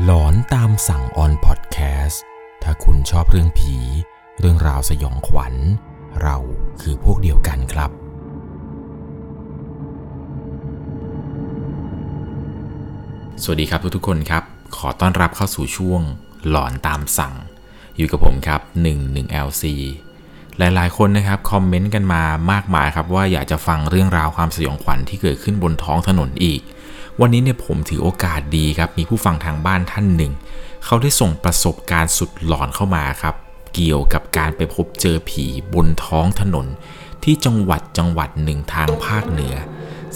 หลอนตามสั่งออนพอดแคสต์ถ้าคุณชอบเรื่องผี เรื่องราวสยองขวัญ เราคือพวกเดียวกันครับ สวัสดีครับทุกๆคนครับ ขอต้อนรับเข้าสู่ช่วง หลอนตามสั่ง อยู่กับผมครับ 11LC หลายๆ คนนะครับคอมเมนต์กันมามากมายครับว่าอยากจะฟังเรื่องราวความสยองขวัญที่เกิดขึ้นบนท้องถนนอีก วันนี้เนี่ยผมถือโอกาสดีครับ มีผู้ฟังทางบ้านท่านหนึ่ง เขาได้ส่งประสบการณ์สุดหลอนเข้ามาครับ เกี่ยวกับการไปพบเจอผีบนท้องถนน ที่จังหวัดจังหวัดหนึ่งทางภาคเหนือ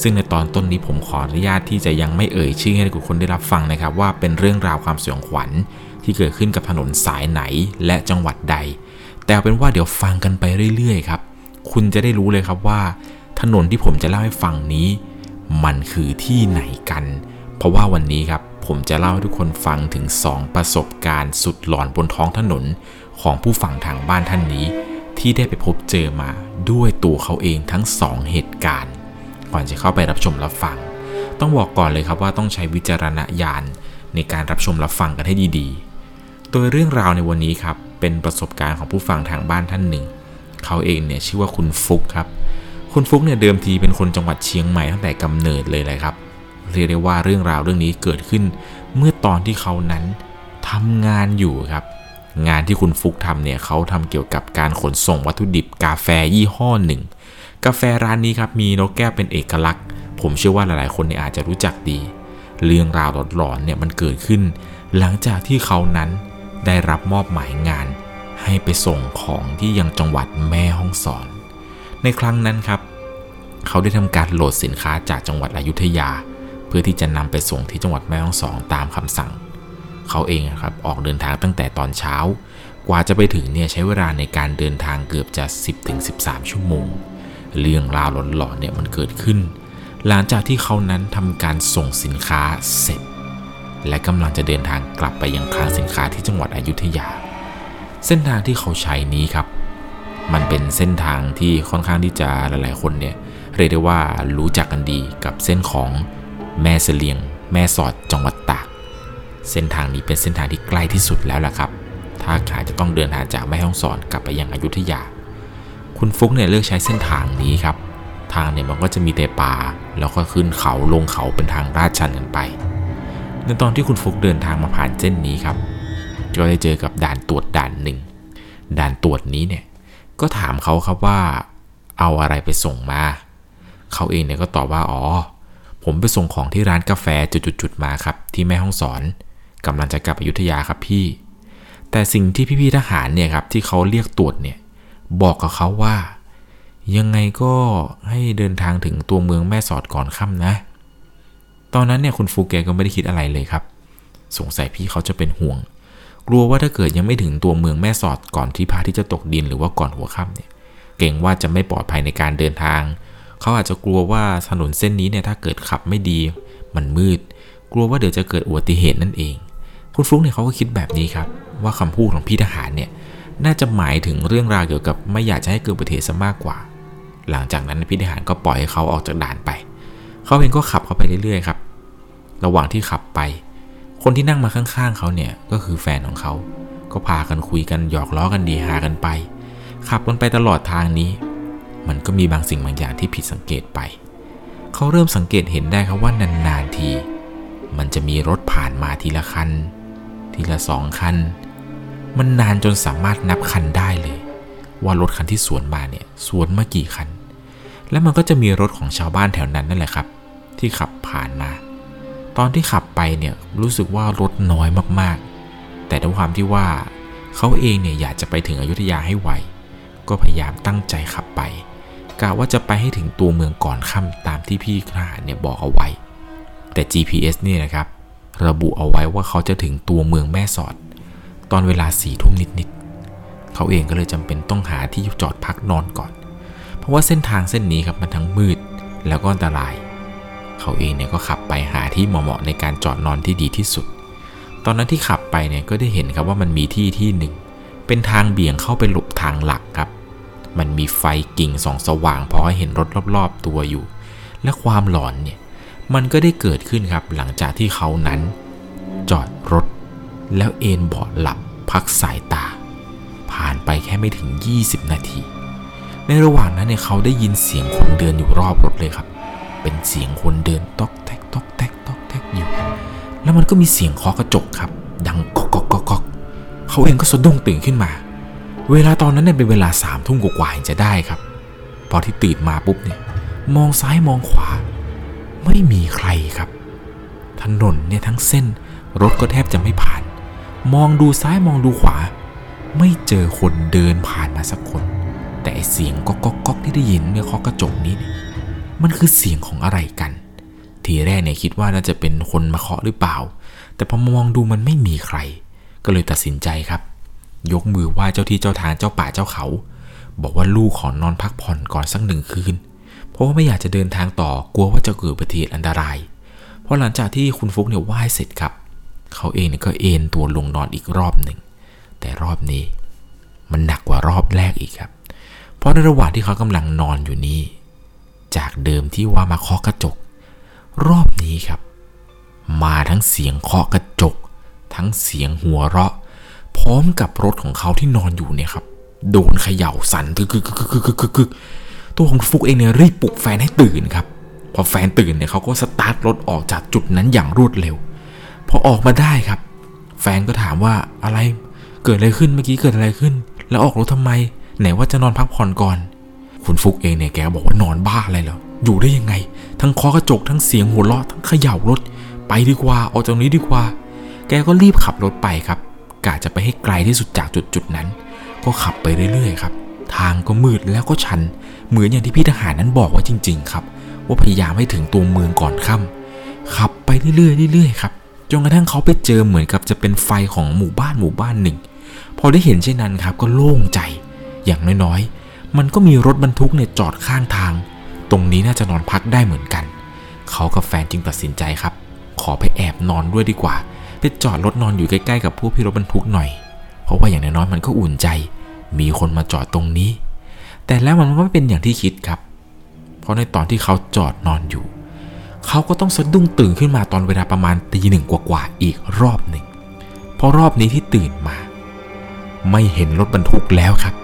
ซึ่งในตอนต้นนี้ผมขออนุญาตที่จะยังไม่เอ่ยชื่อให้ทุกคนได้รับฟังนะครับ ว่าเป็นเรื่องราวความสยองขวัญที่เกิดขึ้นกับถนนสายไหนและจังหวัดใด แต่เอาเป็นว่าเดี๋ยวฟังกันไปเรื่อยๆครับ คุณจะได้รู้เลยครับว่า ถนนที่ผมจะเล่าให้ฟังนี้ มันคือที่ไหนกัน เพราะว่าวันนี้ครับผมจะเล่าให้ทุกคนฟังถึง 2 ประสบการณ์สุดหลอนบนท้องถนนของผู้ฟังทางบ้านท่านนี้ ที่ได้ไปพบเจอมาด้วยตัวเขาเองทั้ง 2 เหตุการณ์ ก่อนจะเข้าไปรับชมรับฟัง ต้องบอกก่อนเลยครับว่าต้องใช้วิจารณญาณในการรับชมรับฟังกันให้ดีๆ โดยเรื่องราวในวันนี้ครับเป็นประสบการณ์ของผู้ฟังทางบ้านท่านหนึ่ง เขาเองเนี่ยชื่อว่าคุณฟุกครับ คุณฟุกเนี่ยเดิมทีเป็นคนจังหวัดเชียงใหม่ตั้งแต่กำเนิดเลยเลยครับ เรียกได้ว่าเรื่องราวเรื่องนี้เกิดขึ้น เมื่อตอนที่เขานั้นทำงานอยู่ครับ งานที่คุณฟุกทำเนี่ยเขาทำเกี่ยวกับการขนส่งวัตถุดิบกาแฟยี่ห้อหนึ่ง กาแฟร้านนี้ครับมีนกแก้วเป็นเอกลักษณ์ ผมเชื่อว่าหลายๆ คนเนี่ยอาจจะรู้จักดี เรื่องราวหลอนๆเนี่ยมันเกิดขึ้น หลังจากที่เขานั้นได้รับมอบหมายงาน ให้ไปส่งของที่ยังจังหวัดแม่ฮ่องสอน ในครั้งนั้นครับ เขาได้ทำการโหลดสินค้าจากจังหวัดอยุธยา เพื่อที่จะนำไปส่งที่จังหวัดแม่ฮ่องสอนตามคำสั่ง เขาเองครับออกเดินทางตั้งแต่ตอนเช้า กว่าจะไปถึงเนี่ยใช้เวลาในการเดินทางเกือบจะ 10-13 ชั่วโมง เรื่องราวหลอนๆเนี่ยมันเกิดขึ้น หลังจากที่เขานั้นทำการส่งสินค้าเสร็จ และกำลังจะเดินทางกลับไปยังคลังสินค้าที่จังหวัดอยุธยา เส้นทางที่เขาใช้นี้ครับ มันเป็นเส้นทางที่ค่อนข้างที่จะหลายๆคนเนี่ยเรียกได้ว่ารู้จักกันดีกับเส้นของแม่เสลียง แม่สอดจังหวัดตากเส้นทางนี้เป็นเส้นทางที่ใกล้ที่สุดแล้วล่ะครับ ถ้าขาจะต้องเดินทางจากแม่ฮ่องสอนกลับไปยังอยุธยา คุณฟุกเนี่ยเลือกใช้เส้นทางนี้ครับ ทางเนี่ยมันก็จะมีแต่ป่า แล้วก็ขึ้นเขาลงเขาเป็นทางลาดชันกันไป ในตอนที่คุณฟุกเดินทางมาผ่านเส้นนี้ครับ ก็ได้เจอกับด่านตรวจด่านหนึ่ง ด่านตรวจนี้เนี่ย ก็ถามเขาครับว่า เอาอะไรไปส่งมา เขาเองเนี่ยก็ตอบว่าอ๋อ ผมไปส่งของที่ร้านกาแฟจุดๆมาครับ ที่แม่ห้องสอนกำลังจะกลับอยุธยาครับพี่ แต่สิ่งที่พี่ๆทหารเนี่ยครับที่เขาเรียกตรวจเนี่ยบอกกับเขาว่า ยังไงก็ให้เดินทางถึงตัวเมืองแม่สอดก่อนค่ำนะ ตอนนั้นเนี่ยคุณฟูเกก็ไม่ได้คิดอะไรเลยครับ สงสัยพี่เขาจะเป็นห่วง กลัวว่าถ้าเกิดยังไม่ถึงตัวเมืองแม่สอดก่อนที่พระที่จะตกดินหรือว่าก่อนหัวค่ำเนี่ยเก่งว่าจะไม่ปลอดภัยในการเดินทาง เขาอาจจะกลัวว่าถนนเส้นนี้เนี่ยถ้าเกิดขับไม่ดี มันมืด กลัวว่าเดี๋ยวจะเกิดอุบัติเหตุนั่นเอง คุณฟลุ๊กเนี่ยเขาก็คิดแบบนี้ครับว่าคำพูดของพี่ทหารเนี่ยน่าจะหมายถึงเรื่องราวเกี่ยวกับไม่อยากจะให้เกิดอุบัติเหตุซะมากกว่า หลังจากนั้นพี่ทหารก็ปล่อยให้เขาออกจากด่านไป เขาเองก็ขับเข้าไปเรื่อยๆครับ ระหว่างที่ขับไป คนที่นั่งมาข้างๆเขาเนี่ยก็คือแฟนของเขา ก็พากันคุยกันหยอกล้อกันดีฮากันไปขับกันไปตลอดทางนี้ มันก็มีบางสิ่งบางอย่างที่ผิดสังเกตไป เขาเริ่มสังเกตเห็นได้ครับว่านานๆที มันจะมีรถผ่านมาทีละคัน ทีละสองคัน มันนานจนสามารถนับคันได้เลย ว่ารถคันที่สวนมาเนี่ยสวนมากี่คัน แล้วมันก็จะมีรถของชาวบ้านแถวนั้นนั่นแหละครับ ที่ขับผ่านมา ตอนที่ขับไปเนี่ยรู้สึกว่ารถน้อยมากๆ แต่ด้วยความที่ว่าเขาเองเนี่ยอยากจะไปถึงอยุธยาให้ไว ก็พยายามตั้งใจขับไปกะว่าจะไปให้ถึงตัวเมืองก่อนค่ำตามที่พี่ทหารเนี่ยบอกเอาไว้ แต่ GPS เนี่ยนะครับ ระบุเอาไว้ว่าเขาจะถึงตัวเมืองแม่สอด ตอนเวลาสี่ทุ่มนิดๆเขาเองก็เลยจำเป็นต้องหาที่จอดพักนอนก่อน เพราะว่าเส้นทางเส้นนี้ครับมันทั้งมืดแล้วก็อันตราย เขาเองเนี่ยก็ขับไปหาที่เหมาะๆในการจอดนอนที่ดีที่สุด ตอนนั้นที่ขับไปเนี่ยก็ได้เห็นครับว่ามันมีที่ที่หนึ่ง เป็นทางเบี่ยงเข้าไปหลบทางหลักครับ มันมีไฟกิ่งส่องสว่างพอให้เห็นรถรอบๆตัวอยู่ และความหลอนเนี่ยมันก็ได้เกิดขึ้นครับหลังจากที่เขานั้น จอดรถ แล้วเอนเบาะหลับพักสายตา ผ่านไปแค่ไม่ถึง 20 นาที ในระหว่างนั้นเนี่ยเขาได้ยินเสียงคนเดินอยู่รอบรถเลยครับ เป็นเสียงคนเดินตอกแตกตอกแตกตอกแตกอยู่ แล้วมันก็มีเสียงเคาะกระจกครับ ดังก๊อกก๊อกก๊อกก๊อกเขาเองก็สะดุ้งตื่นขึ้นมา เวลาตอนนั้นเนี่ยเป็นเวลาสามทุ่มกว่าๆจะได้ครับ พอที่ตื่นมาปุ๊บเนี่ยมองซ้ายมองขวา ไม่มีใครครับ ถนนเนี่ยทั้งเส้น รถก็แทบจะไม่ผ่าน มองดูซ้ายมองดูขวา ไม่เจอคนเดินผ่านมาสักคน แต่เสียงก๊อกก๊อกก๊อกที่ได้ยินเมื่อเคาะกระจกนี้เนี่ย มันคือเสียงของอะไรกัน ทีแรกเนี่ยคิดว่าน่าจะเป็นคนมาเคาะหรือเปล่า แต่พอมองดูมันไม่มีใคร ก็เลยตัดสินใจครับ ยกมือไหว้เจ้าที่เจ้าทางเจ้าป่าเจ้าเขา บอกว่าลูกขอนอนพักผ่อนก่อนสักหนึ่งคืน เพราะว่าไม่อยากจะเดินทางต่อกลัวว่าจะเกิดอุบัติเหตุอันตราย เพราะหลังจากที่คุณฟุกเนี่ยไหว้เสร็จครับ เขาเองเนี่ยก็เอนตัวลงนอนอีกรอบหนึ่ง แต่รอบนี้ มันหนักกว่ารอบแรกอีกครับ เพราะในระหว่างที่เขากำลังนอนอยู่นี้ จากเดิมที่ว่ามาเคาะกระจก รอบนี้ครับ มาทั้งเสียงเคาะกระจก ทั้งเสียงหัวเราะ พร้อมกับรถของเขาที่นอนอยู่เนี่ยครับ โดนเขย่าสั่นกึกกึกกึกกึกกึกกึกกึกตัวของฟุกเองเนี่ยรีบปลุกแฟนให้ตื่นครับ พอแฟนตื่นเนี่ยเขาก็สตาร์ทรถออกจากจุดนั้นอย่างรวดเร็ว พอออกมาได้ครับ แฟนก็ถามว่าอะไรเกิดอะไรขึ้นเมื่อกี้เกิดอะไรขึ้น แล้วออกรถทำไม ไหนว่าจะนอนพักผ่อนก่อน คุณฟุกเองเนี่ยแกก็บอกว่านอนบ้าอะไรเหรออยู่ได้ยังไง ทั้งเคาะกระจกทั้งเสียงหัวเราะทั้งเขย่ารถ ไปดีกว่าออกจากนี้ดีกว่า แกก็รีบขับรถไปครับกะจะไปให้ไกลที่สุดจากจุดจุดนั้น ก็ขับไปเรื่อยๆครับ ทางก็มืดแล้วก็ชัน เหมือนอย่างที่พี่ทหารนั้นบอกว่าจริง ๆ ครับ ว่าพยายามให้ถึงตัวเมืองก่อนค่ำขับไปเรื่อยๆเรื่อยๆครับจนกระทั่งเขาไปเจอเหมือนกับจะเป็นไฟของหมู่บ้านหมู่บ้านหนึ่ง พอได้เห็นเช่นนั้นครับก็โล่งใจอย่างน้อยๆ มันก็มีรถบรรทุกเนี่ยจอดข้างทาง ตรงนี้น่าจะนอนพักได้เหมือนกัน เขากับแฟนจึงตัดสินใจครับ ขอไปแอบนอนด้วยดีกว่า ไปจอดรถนอนอยู่ใกล้ๆกับพวกพี่รถบรรทุกหน่อย เพราะว่าอย่างน้อยๆมันก็อุ่นใจ มีคนมาจอดตรงนี้ แต่แล้วมันก็ไม่เป็นอย่างที่คิดครับ เพราะในตอนที่เขาจอดนอนอยู่ เขาก็ต้องสะดุ้งตื่นขึ้นมาตอนเวลาประมาณตีหนึ่งกว่าๆอีกรอบหนึ่งเพราะรอบนี้ที่ตื่นมา ไม่เห็นรถบรรทุกแล้วครับ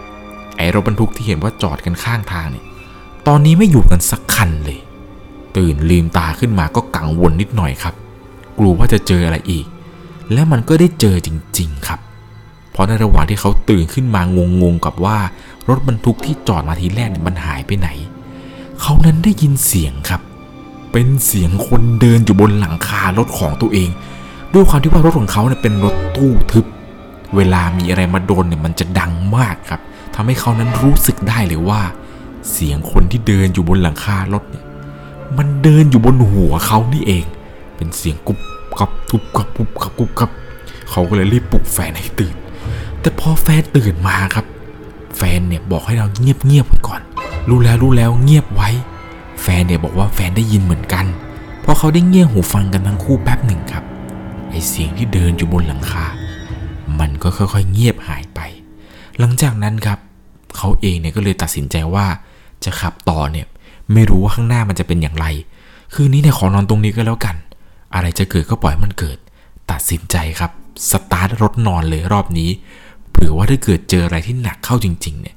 ไอ้รถบรรทุกที่เห็นว่าจอดกันข้างทางเนี่ย ตอนนี้ไม่อยู่กันสักคันเลย ตื่นลืมตาขึ้นมาก็กังวลนิดหน่อยครับ กลัวว่าจะเจออะไรอีก และมันก็ได้เจอจริง ๆ ครับ เพราะในระหว่างที่เขาตื่นขึ้นมางงๆกับว่ารถบรรทุกที่จอดมาทีแรกเนี่ยมันหายไปไหน เขานั้นได้ยินเสียงครับ เป็นเสียงคนเดินอยู่บนหลังคารถของตัวเอง ด้วยความที่ว่ารถของเขาเนี่ยเป็นรถตู้ทึบ เวลามีอะไรมาโดนเนี่ยมันจะดังมากครับ ทำให้เขานั้นรู้สึกได้เลยว่า เสียงคนที่เดินอยู่บนหลังคารถเนี่ย มันเดินอยู่บนหัวเขานี่เอง เป็นเสียงกุบกับทุบกับกุบกับกุบกับ เขาก็เลยรีบปลุกแฟนให้ตื่น แต่พอแฟนตื่นมาครับ แฟนเนี่ยบอกให้เราเงียบเงียบไว้ก่อน รู้แล้วรู้แล้วเงียบไว้ แฟนเนี่ยบอกว่าแฟนได้ยินเหมือนกันพราะเขาได้เงี่ยหูฟังกันทั้งคู่แป๊บหนึ่งครับ ไอเสียงที่เดินอยู่บนหลังคา มันก็ค่อยๆเงียบหายไป หลังจากนั้นครับ เขาเองเนี่ยก็เลยตัดสินใจว่าจะขับต่อเนี่ยไม่รู้ว่าข้างหน้ามันจะเป็นอย่างไร คืนนี้เนี่ยขอนอนตรงนี้ก็แล้วกัน อะไรจะเกิดก็ปล่อยมันเกิด ตัดสินใจครับสตาร์ทรถนอนเลยรอบนี้เผื่อว่าถ้าเกิดเจออะไรที่หนักเข้าจริง ๆ เนี่ย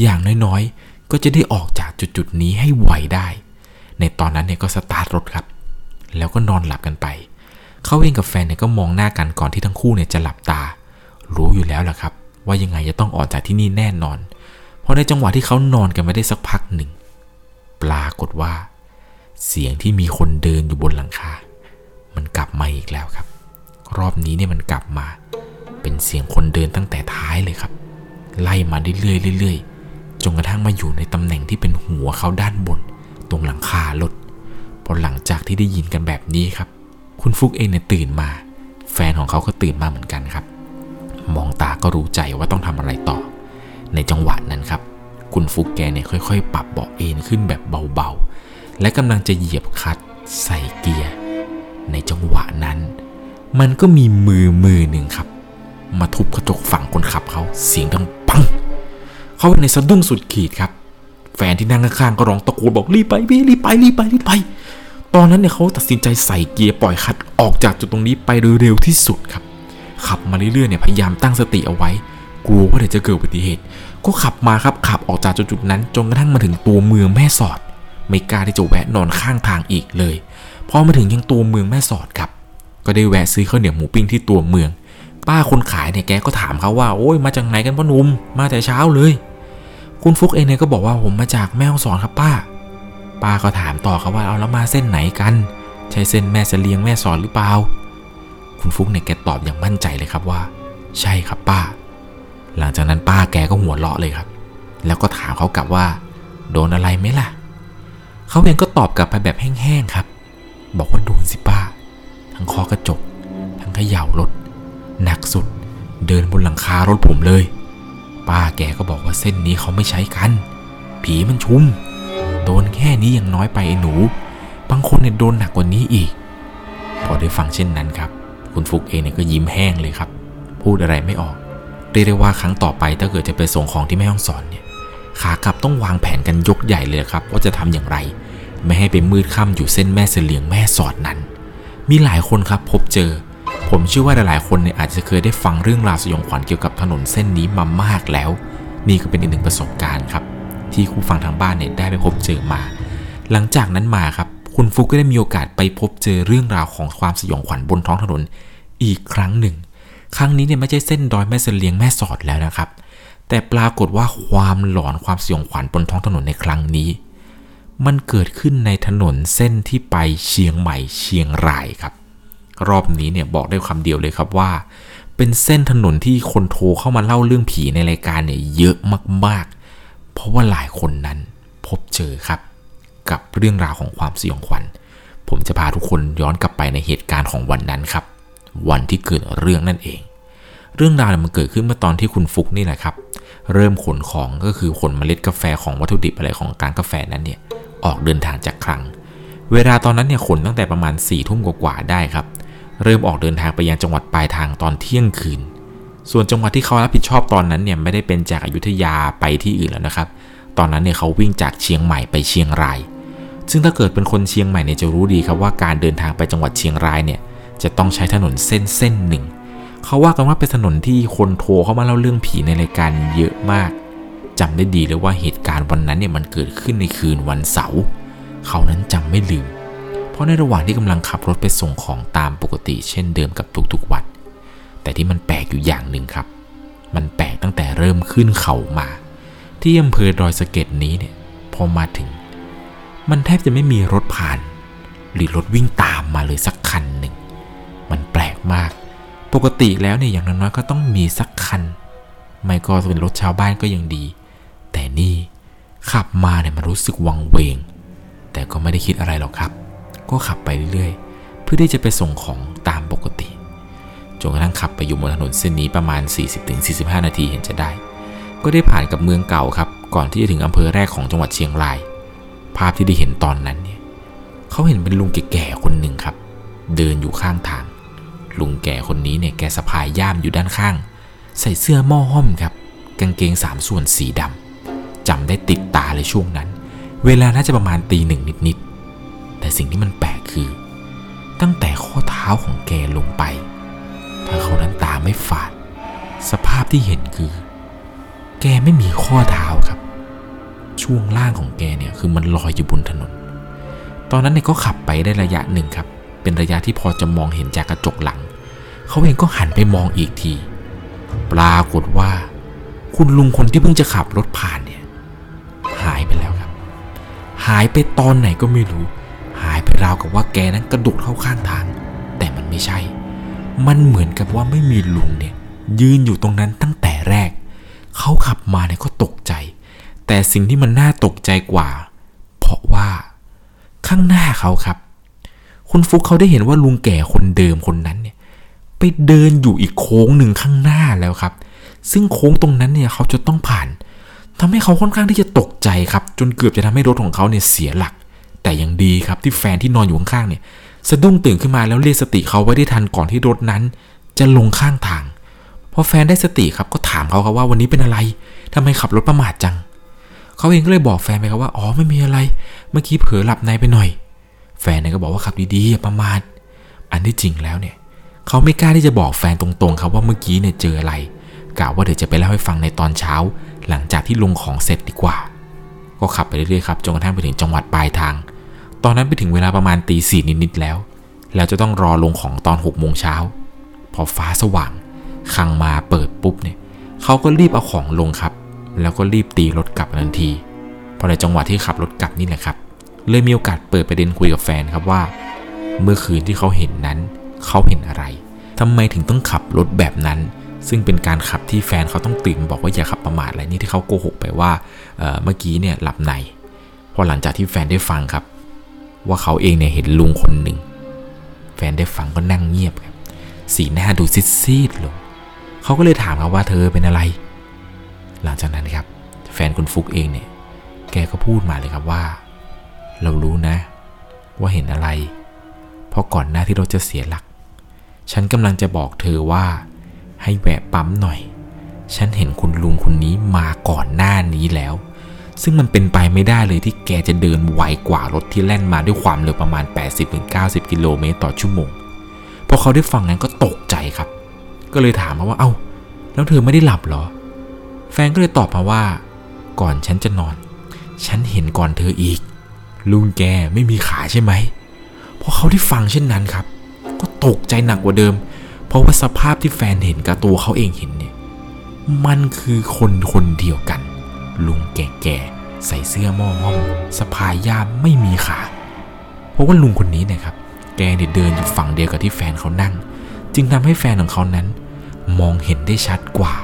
อย่างน้อยๆ ก็จะได้ออกจากจุดๆนี้ให้ไวได้ ในตอนนั้นเนี่ยก็สตาร์ทรถครับ แล้วก็นอนหลับกันไป เขาเองกับแฟนเนี่ยก็มองหน้ากันก่อนที่ทั้งคู่เนี่ยจะหลับตา รู้อยู่แล้วแหละครับ ว่ายังไงจะต้องออกจากที่นี่แน่นอน พราะในจังหวะที่เขานอนกันไม่ได้สักพักหนึ่ง ปรากฏว่า เสียงที่มีคนเดินอยู่บนหลังคา มันกลับมาอีกแล้วครับ รอบนี้เนี่ยมันกลับมา เป็นเสียงคนเดินตั้งแต่ท้ายเลยครับ ไล่มาเรื่อยๆเรื่อยๆจนกระทั่งมาอยู่ในตำแหน่งที่เป็นหัวเขาด้านบน ตรงหลังคารถพอหลังจากที่ได้ยินกันแบบนี้ครับ คุณฟุกเองเนี่ยตื่นมา แฟนของเขาก็ตื่นมาเหมือนกันครับ มองตาก็รู้ใจว่าต้องทำอะไรต่อ ในจังหวะนั้นครับ คุณฟุกแกเนี่ยค่อยๆ ปรับเบาะเอนขึ้นแบบเบาๆ และกำลังจะเหยียบคัตใส่เกียร์ ในจังหวะนั้น มันก็มีมือมือหนึ่งครับ มาทุบกระจกฝั่งคนขับเขาเสียงดังปัง เขาในสะดุ้งสุดขีดครับ แฟนที่นั่งข้างๆก็ร้องตะโกนบอกรีบไปพี่รีบไปรีบไปรีบไป ตอนนั้นเนี่ยเขาตัดสินใจใส่เกียร์ปล่อยคัดออกจากจุดตรงนี้ไปโดยเร็วที่สุดครับขับมาเรื่อยๆเนี่ยพยายามตั้งสติเอาไว้ กลัวว่าเดี๋ยวจะเกิดอุบัติเหตุ ก็ขับมาครับขับออกจากจุดนั้น จนกระทั่งมาถึงตัวเมืองแม่สอด ไม่กล้าที่จะแวะนอนข้างทางอีกเลย พอมาถึงยังตัวเมืองแม่สอดครับ ก็ได้แวะซื้อข้าวเหนียวหมูปิ้งที่ตัวเมือง ป้าคนขายเนี่ยแกก็ถามเขาว่าโอ้ยมาจากไหนกันพ่อหนุ่มมาแต่เช้าเลย คุณฟุกเองเนี่ยก็บอกว่าผมมาจากแม่ฮ่องสอนครับป้า ป้าก็ถามต่อครับว่าเอาแล้วมาเส้นไหนกัน ใช่เส้นแม่เสลียงแม่สอนหรือเปล่า คุณฟุกเนี่ยแกตอบอย่างมั่นใจเลยครับว่า ใช่ครับป้า หลังจากนั้นป้าแกก็หัวเราะเลยครับ แล้วก็ถามเขากลับว่า โดนอะไรไหมล่ะ เขาเองก็ตอบกลับไปแบบแห้งๆครับ บอกว่าโดนสิป้า ทั้งคอกระจก ทั้งเขย่ารถ หนักสุด เดินบนหลังคารถผมเลย ป้าแกก็บอกว่าเส้นนี้เขาไม่ใช้กัน ผีมันชุมโดนแค่นี้ยังน้อยไปไอ้หนู บางคนเนี่ยโดนหนักกว่านี้อีก พอได้ฟังเช่นนั้นครับ คุณฟุกเองเนี่ยก็ยิ้มแห้งเลยครับ พูดอะไรไม่ออก เรียกได้ว่าครั้งต่อไปถ้าเกิดจะไปส่งของที่แม่ห้องสอนเนี่ยขากลับต้องวางแผนกันยกใหญ่เลยครับ ว่าจะทำอย่างไร ไม่ให้ไปมืดค่ำอยู่เส้นแม่เสลียงแม่สอดนั้น มีหลายคนครับพบเจอ ผมเชื่อว่าหลายๆคนเนี่ยอาจจะเคยได้ฟังเรื่องราวสยองขวัญเกี่ยวกับถนนเส้นนี้มามากแล้ว นี่ก็เป็นอีกหนึ่งประสบการณ์ครับ ที่คุณฟังทางบ้านเนี่ยได้ไปพบเจอมา หลังจากนั้นมาครับ คุณฟุกก็ได้มีโอกาสไปพบเจอเรื่องราวของความสยองขวัญบนท้องถนนอีกครั้งหนึ่ง ครั้งนี้เนี่ยไม่ใช่เส้นดอยแม่เสลียงแม่สอดแล้วนะครับ แต่ปรากฏว่าความหลอนความสยองขวัญบนท้องถนนในครั้งนี้ มันเกิดขึ้นในถนนเส้นที่ไปเชียงใหม่เชียงรายครับ รอบนี้เนี่ยบอกได้คำเดียวเลยครับว่า เป็นเส้นถนนที่คนโทรเข้ามาเล่าเรื่องผีในรายการเนี่ยเยอะมากๆ เพราะว่าหลายคนนั้นพบเจอครับ กับเรื่องราวของความสยองขวัญ ผมจะพาทุกคนย้อนกลับไปในเหตุการณ์ของวันนั้นครับ วันที่เกิดเรื่องนั่นเอง เรื่องราวมันเกิดขึ้นเมื่อตอนที่คุณฟุกนี่แหละครับ เริ่มขนของก็คือขนเมล็ดกาแฟของวัตถุดิบอะไรของการกาแฟนั้นเนี่ยออกเดินทางจากคลัง เวลาตอนนั้นเนี่ยขนตั้งแต่ประมาณ4ี่ทุ่มกว่าๆได้ครับ เริ่มออกเดินทางไปยังจังหวัดปลายทางตอนเที่ยงคืน ส่วนจังหวัดที่เขารับผิดชอบตอนนั้นเนี่ยไม่ได้เป็นจากอายุทยาไปที่อื่นแล้วนะครับ ตอนนั้นเนี่ยเขาวิ่งจากเชียงใหม่ไปเชียงรายซึ่งถ้าเกิดเป็นคนเชียงใหม่เนี่ยจะรู้ดีครับว่าการเดินทางไปจังหวัดเชียงรายเนี่ย จะต้องใช้ถนนเส้นเส้นหนึ่ง เขาว่ากันว่าเป็นถนนที่คนโทรเข้ามาเล่าเรื่องผีในรายการเยอะมากจำได้ดีเลยว่าเหตุการณ์วันนั้นเนี่ยมันเกิดขึ้นในคืนวันเสาร์เขานั้นจำไม่ลืม เพราะในระหว่างที่กำลังขับรถไปส่งของตามปกติ เช่นเดิมกับทุกๆวัน แต่ที่มันแปลกอยู่อย่างหนึ่งครับ มันแปลกตั้งแต่เริ่มขึ้นเขามา ที่อำเภอดอยสะเก็ดนี้เนี่ยพอมาถึง มันแทบจะไม่มีรถผ่าน หรือรถวิ่งตามมาเลยสักคันหนึ่ง มันแปกมาก ปกติแล้วเนี่ยอย่างน้อยๆก็ต้องมีสักคัน ไม่ก็เป็นรถชาวบ้านก็ยังดี แต่นี่ขับมาเนี่ยมันรู้สึกวังเวง แต่ก็ไม่ได้คิดอะไรหรอกครับ ก็ขับไปเรื่อยๆ เพื่อที่จะไปส่งของตามปกติ จนกระทั่งขับไปอยู่บนถนนเส้นนี้ประมาณ 40-45 นาทีเห็นจะได้ ก็ได้ผ่านกับเมืองเก่าครับ ก่อนที่จะถึงอำเภอแรกของจังหวัดเชียงราย ภาพที่ได้เห็นตอนนั้นเนี่ยเขาเห็นเป็นลุงแก่ๆคนหนึ่งครับ เดินอยู่ข้างทาง ลุงแก่คนนี้เนี่ยแกสะพายย่ามอยู่ด้านข้าง ใส่เสื้อหม้อห้อมครับ กางเกงสามส่วนสีดำจำได้ติดตาเลยช่วงนั้น เวลาน่าจะประมาณตีหนึ่งนิดๆ แต่สิ่งที่มันแปลกคือ ตั้งแต่ข้อเท้าของแกลงไป ถ้าเขานั้นตาไม่ฝาด สภาพที่เห็นคือ แกไม่มีข้อเท้าครับ ช่วงล่างของแกเนี่ยคือมันลอยอยู่บนถนน ตอนนั้นเนี่ยก็ขับไปได้ระยะหนึ่งครับ เป็นระยะที่พอจะมองเห็นจากกระจกหลัง เขาเองก็หันไปมองอีกที ปรากฏว่า คุณลุงคนที่เพิ่งจะขับรถผ่านเนี่ย หายไปแล้วครับ หายไปตอนไหนก็ไม่รู้ หายไปราวกับว่าแกนั้นกระโดดเข้าข้างทาง แต่มันไม่ใช่ มันเหมือนกับว่าไม่มีลุงเนี่ย ยืนอยู่ตรงนั้นตั้งแต่แรก เขาขับมาเนี่ยก็ตกใจ แต่สิ่งที่มันน่าตกใจกว่า เพราะว่าข้างหน้าเขาครับ คุณฟุกเขาได้เห็นว่าลุงแก่คนเดิมคนนั้นเนี่ยไปเดินอยู่อีกโค้งหนึ่งข้างหน้าแล้วครับ ซึ่งโค้งตรงนั้นเนี่ยเขาจะต้องผ่านทำให้เขาค่อนข้างที่จะตกใจครับ จนเกือบจะทำให้รถของเขาเนี่ยเสียหลัก แต่ยังดีครับที่แฟนที่นอนอยู่ข้างๆเนี่ยสะดุ้งตื่นขึ้นมาแล้วเรียกสติเขาไว้ได้ทันก่อนที่รถนั้น จะลงข้างทางพอแฟนได้สติครับก็ถามเขาครับว่าวันนี้เป็นอะไรทำไมขับรถประมาทจัง เขาเองก็เลยบอกแฟนไปครับว่า อ๋อไม่มีอะไร เมื่อกี้เผลอหลับในไปหน่อย แฟนเนี่ยก็บอกว่าขับดีๆอย่าประมาทอันที่จริงแล้วเนี่ยเขาไม่กล้าที่จะบอกแฟนตรงๆครับว่าเมื่อกี้เนี่ยเจออะไรกะว่าเดี๋ยวจะไปเล่าให้ฟังในตอนเช้า หลังจากที่ลงของเสร็จดีกว่า ก็ขับไปเรื่อยๆครับจนกระทั่งไปถึงจังหวัดปลายทาง ตอนนั้นไปถึงเวลาประมาณตีสี่นิดๆแล้ว แล้วจะต้องรอลงของตอนหกโมงเช้าพอฟ้าสว่างคังมาเปิดปุ๊บเนี่ยเขาก็รีบเอาของลงครับ แล้วก็รีบตีรถกลับทันทีพอในจังหวะที่ขับรถกลับนี่แหละครับ เลยมีโอกาสเปิดประเด็นคุยกับแฟนครับว่า เมื่อคืนที่เขาเห็นนั้น เขาเห็นอะไรทำไมถึงต้องขับรถแบบนั้น ซึ่งเป็นการขับที่แฟนเขาต้องตื่นบอกว่าอย่าขับประมาทอะไรนี่ที่เขาโกหกไปว่าเเมื่อกี้เนี่ยหลับในพอหลังจากที่แฟนได้ฟังครับ ว่าเขาเองเนี่ยเห็นลุงคนหนึ่งแฟนได้ฟังก็นั่งเงียบครับ สีหน้าดูซีดๆลงเขาก็เลยถามครับว่าเธอเป็นอะไร หลังจากนั้นครับ แฟนคุณฟุกเองเนี่ย แกก็พูดมาเลยครับว่า เรารู้นะ ว่าเห็นอะไร เพราะก่อนหน้าที่เราจะเสียหลัก ฉันกำลังจะบอกเธอว่า ให้แวะปั๊มหน่อย ฉันเห็นคุณลุงคนนี้มาก่อนหน้านี้แล้ว ซึ่งมันเป็นไปไม่ได้เลยที่แกจะเดินไวกว่ารถที่แล่นมาด้วยความเร็วประมาณ 80-90 กิโลเมตรต่อชั่วโมง พอเขาได้ฟังนั้นก็ตกใจครับ ก็เลยถามมาว่า เอา้า แล้วเธอไม่ได้หลับเหรอ แฟนก็เลยตอบมาว่า ก่อนฉันจะนอน ฉันเห็นก่อนเธออีก ลุงแกไม่มีขาใช่ไหมพอเขาได้ฟังเช่นนั้นครับ ก็ตกใจหนักกว่าเดิม เพราะว่าสภาพที่แฟนเห็นกับตัวเขาเองเห็นเนี่ย มันคือคนคนเดียวกัน ลุงแก่ๆใส่เสื้อมอห้อมสะพายย่ามไม่มีขา เพราะว่าลุงคนนี้นะครับ แกเนี่ยเดินอยู่ฝั่งเดียวกับที่แฟนเขานั่ง จึงทำให้แฟนของเขานั้น มองเห็นได้ชัดกว่า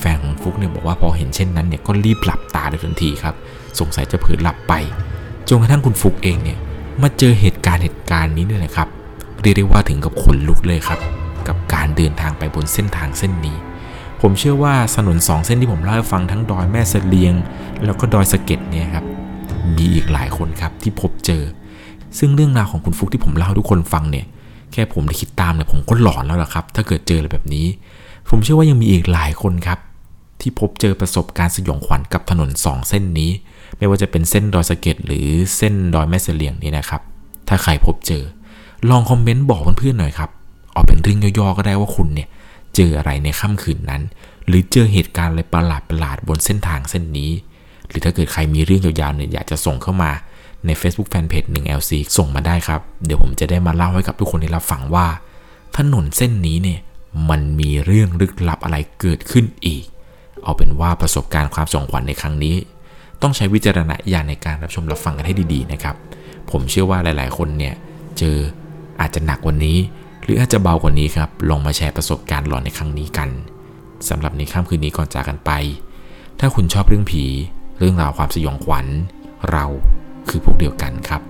แฟนของฟุกเนี่ยบอกว่าพอเห็นเช่นนั้นเนี่ยก็รีบหลับตาเลยทันทีครับ สงสัยจะเผลอหลับไป จนกระทั่งคุณฟุกเองเนี่ยมาเจอเหตุการณ์เหตุการณ์นี้เนี่ยนะครับเรียกได้ว่าถึงกับขนลุกเลยครับ กับการเดินทางไปบนเส้นทางเส้นนี้ ผมเชื่อว่าถนนสองเส้นที่ผมเล่าให้ฟังทั้งดอยแม่เสลียง แล้วก็ดอยสะเก็ดเนี่ยครับมีอีกหลายคนครับที่พบเจอ ซึ่งเรื่องราวของคุณฟุกที่ผมเล่าทุกคนฟังเนี่ยแค่ผมได้คิดตามเนี่ยผมก็หลอนแล้วล่ะครับ ถ้าเกิดเจออะไรแบบนี้ ผมเชื่อว่ายังมีอีกหลายคนครับ ที่พบเจอประสบการณ์สยองขวัญกับถนนสองเส้นนี้ ไม่ว่าจะเป็นเส้นดอยสะเก็ดหรือเส้นดอยแม่เสลียงนี่นะครับ ถ้าใครพบเจอ ลองคอมเมนต์บอกเพื่อนๆหน่อยครับ เอาเป็นเรื่องย่อๆก็ได้ว่าคุณเนี่ยเจออะไรในค่ำคืนนั้น หรือเจอเหตุการณ์อะไรประหลาดๆบนเส้นทางเส้นนี้ หรือถ้าเกิดใครมีเรื่องยาวๆเนี่ยอยากจะส่งเข้ามาใน Facebook Fanpage 1 LC ส่งมาได้ครับ เดี๋ยวผมจะได้มาเล่าให้กับทุกคนได้รับฟังว่า ถนนเส้นนี้เนี่ยมันมีเรื่องลึกลับอะไรเกิดขึ้นอีก เอาเป็นว่าประสบการณ์ความสงขวัญในครั้งนี้ ต้องใช้วิจารณญาณในการรับชมรับฟังกันให้ดีๆนะครับ ผมเชื่อว่าหลายๆ คนเนี่ยเจออาจจะหนักกว่านี้ หรืออาจจะเบากว่านี้ครับลองมาแชร์ประสบการณ์หลอนในครั้งนี้กันสำหรับในค่ำคืนนี้ก่อนจากกันไป ถ้าคุณชอบเรื่องผี เรื่องราวความสยองขวัญ เราคือพวกเดียวกันครับ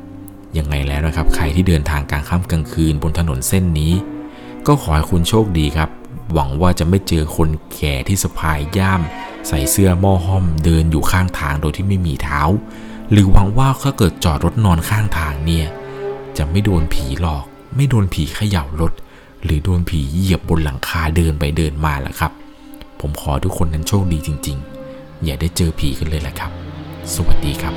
ยังไงแล้วนะครับ ใครที่เดินทางกลางค่ำกลางคืนบนถนนเส้นนี้ ก็ขอให้คุณโชคดีครับ หวังว่าจะไม่เจอคนแก่ที่สะพายย่าม ใส่เสื้อหม้อห้อมเดินอยู่ข้างทางโดยที่ไม่มีเท้า หรือหวังว่าถ้าเกิดจอดรถนอนข้างทางเนี่ย จะไม่โดนผีหลอก ไม่โดนผีเขย่ารถ หรือโดนผีเหยียบบนหลังคาเดินไปเดินมาแหละครับ ผมขอทุกคนนั้นโชคดีจริง ๆ อย่าได้เจอผีกันเลยแหละครับ สวัสดีครับ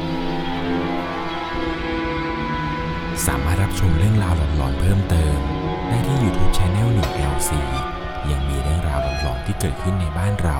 สามารถรับชมเรื่องราวหลอนๆเพิ่มเติม ได้ที่ YouTube Channel 1 LC ยังมีเรื่องราวหลอนๆที่เกิดขึ้นในบ้านเรา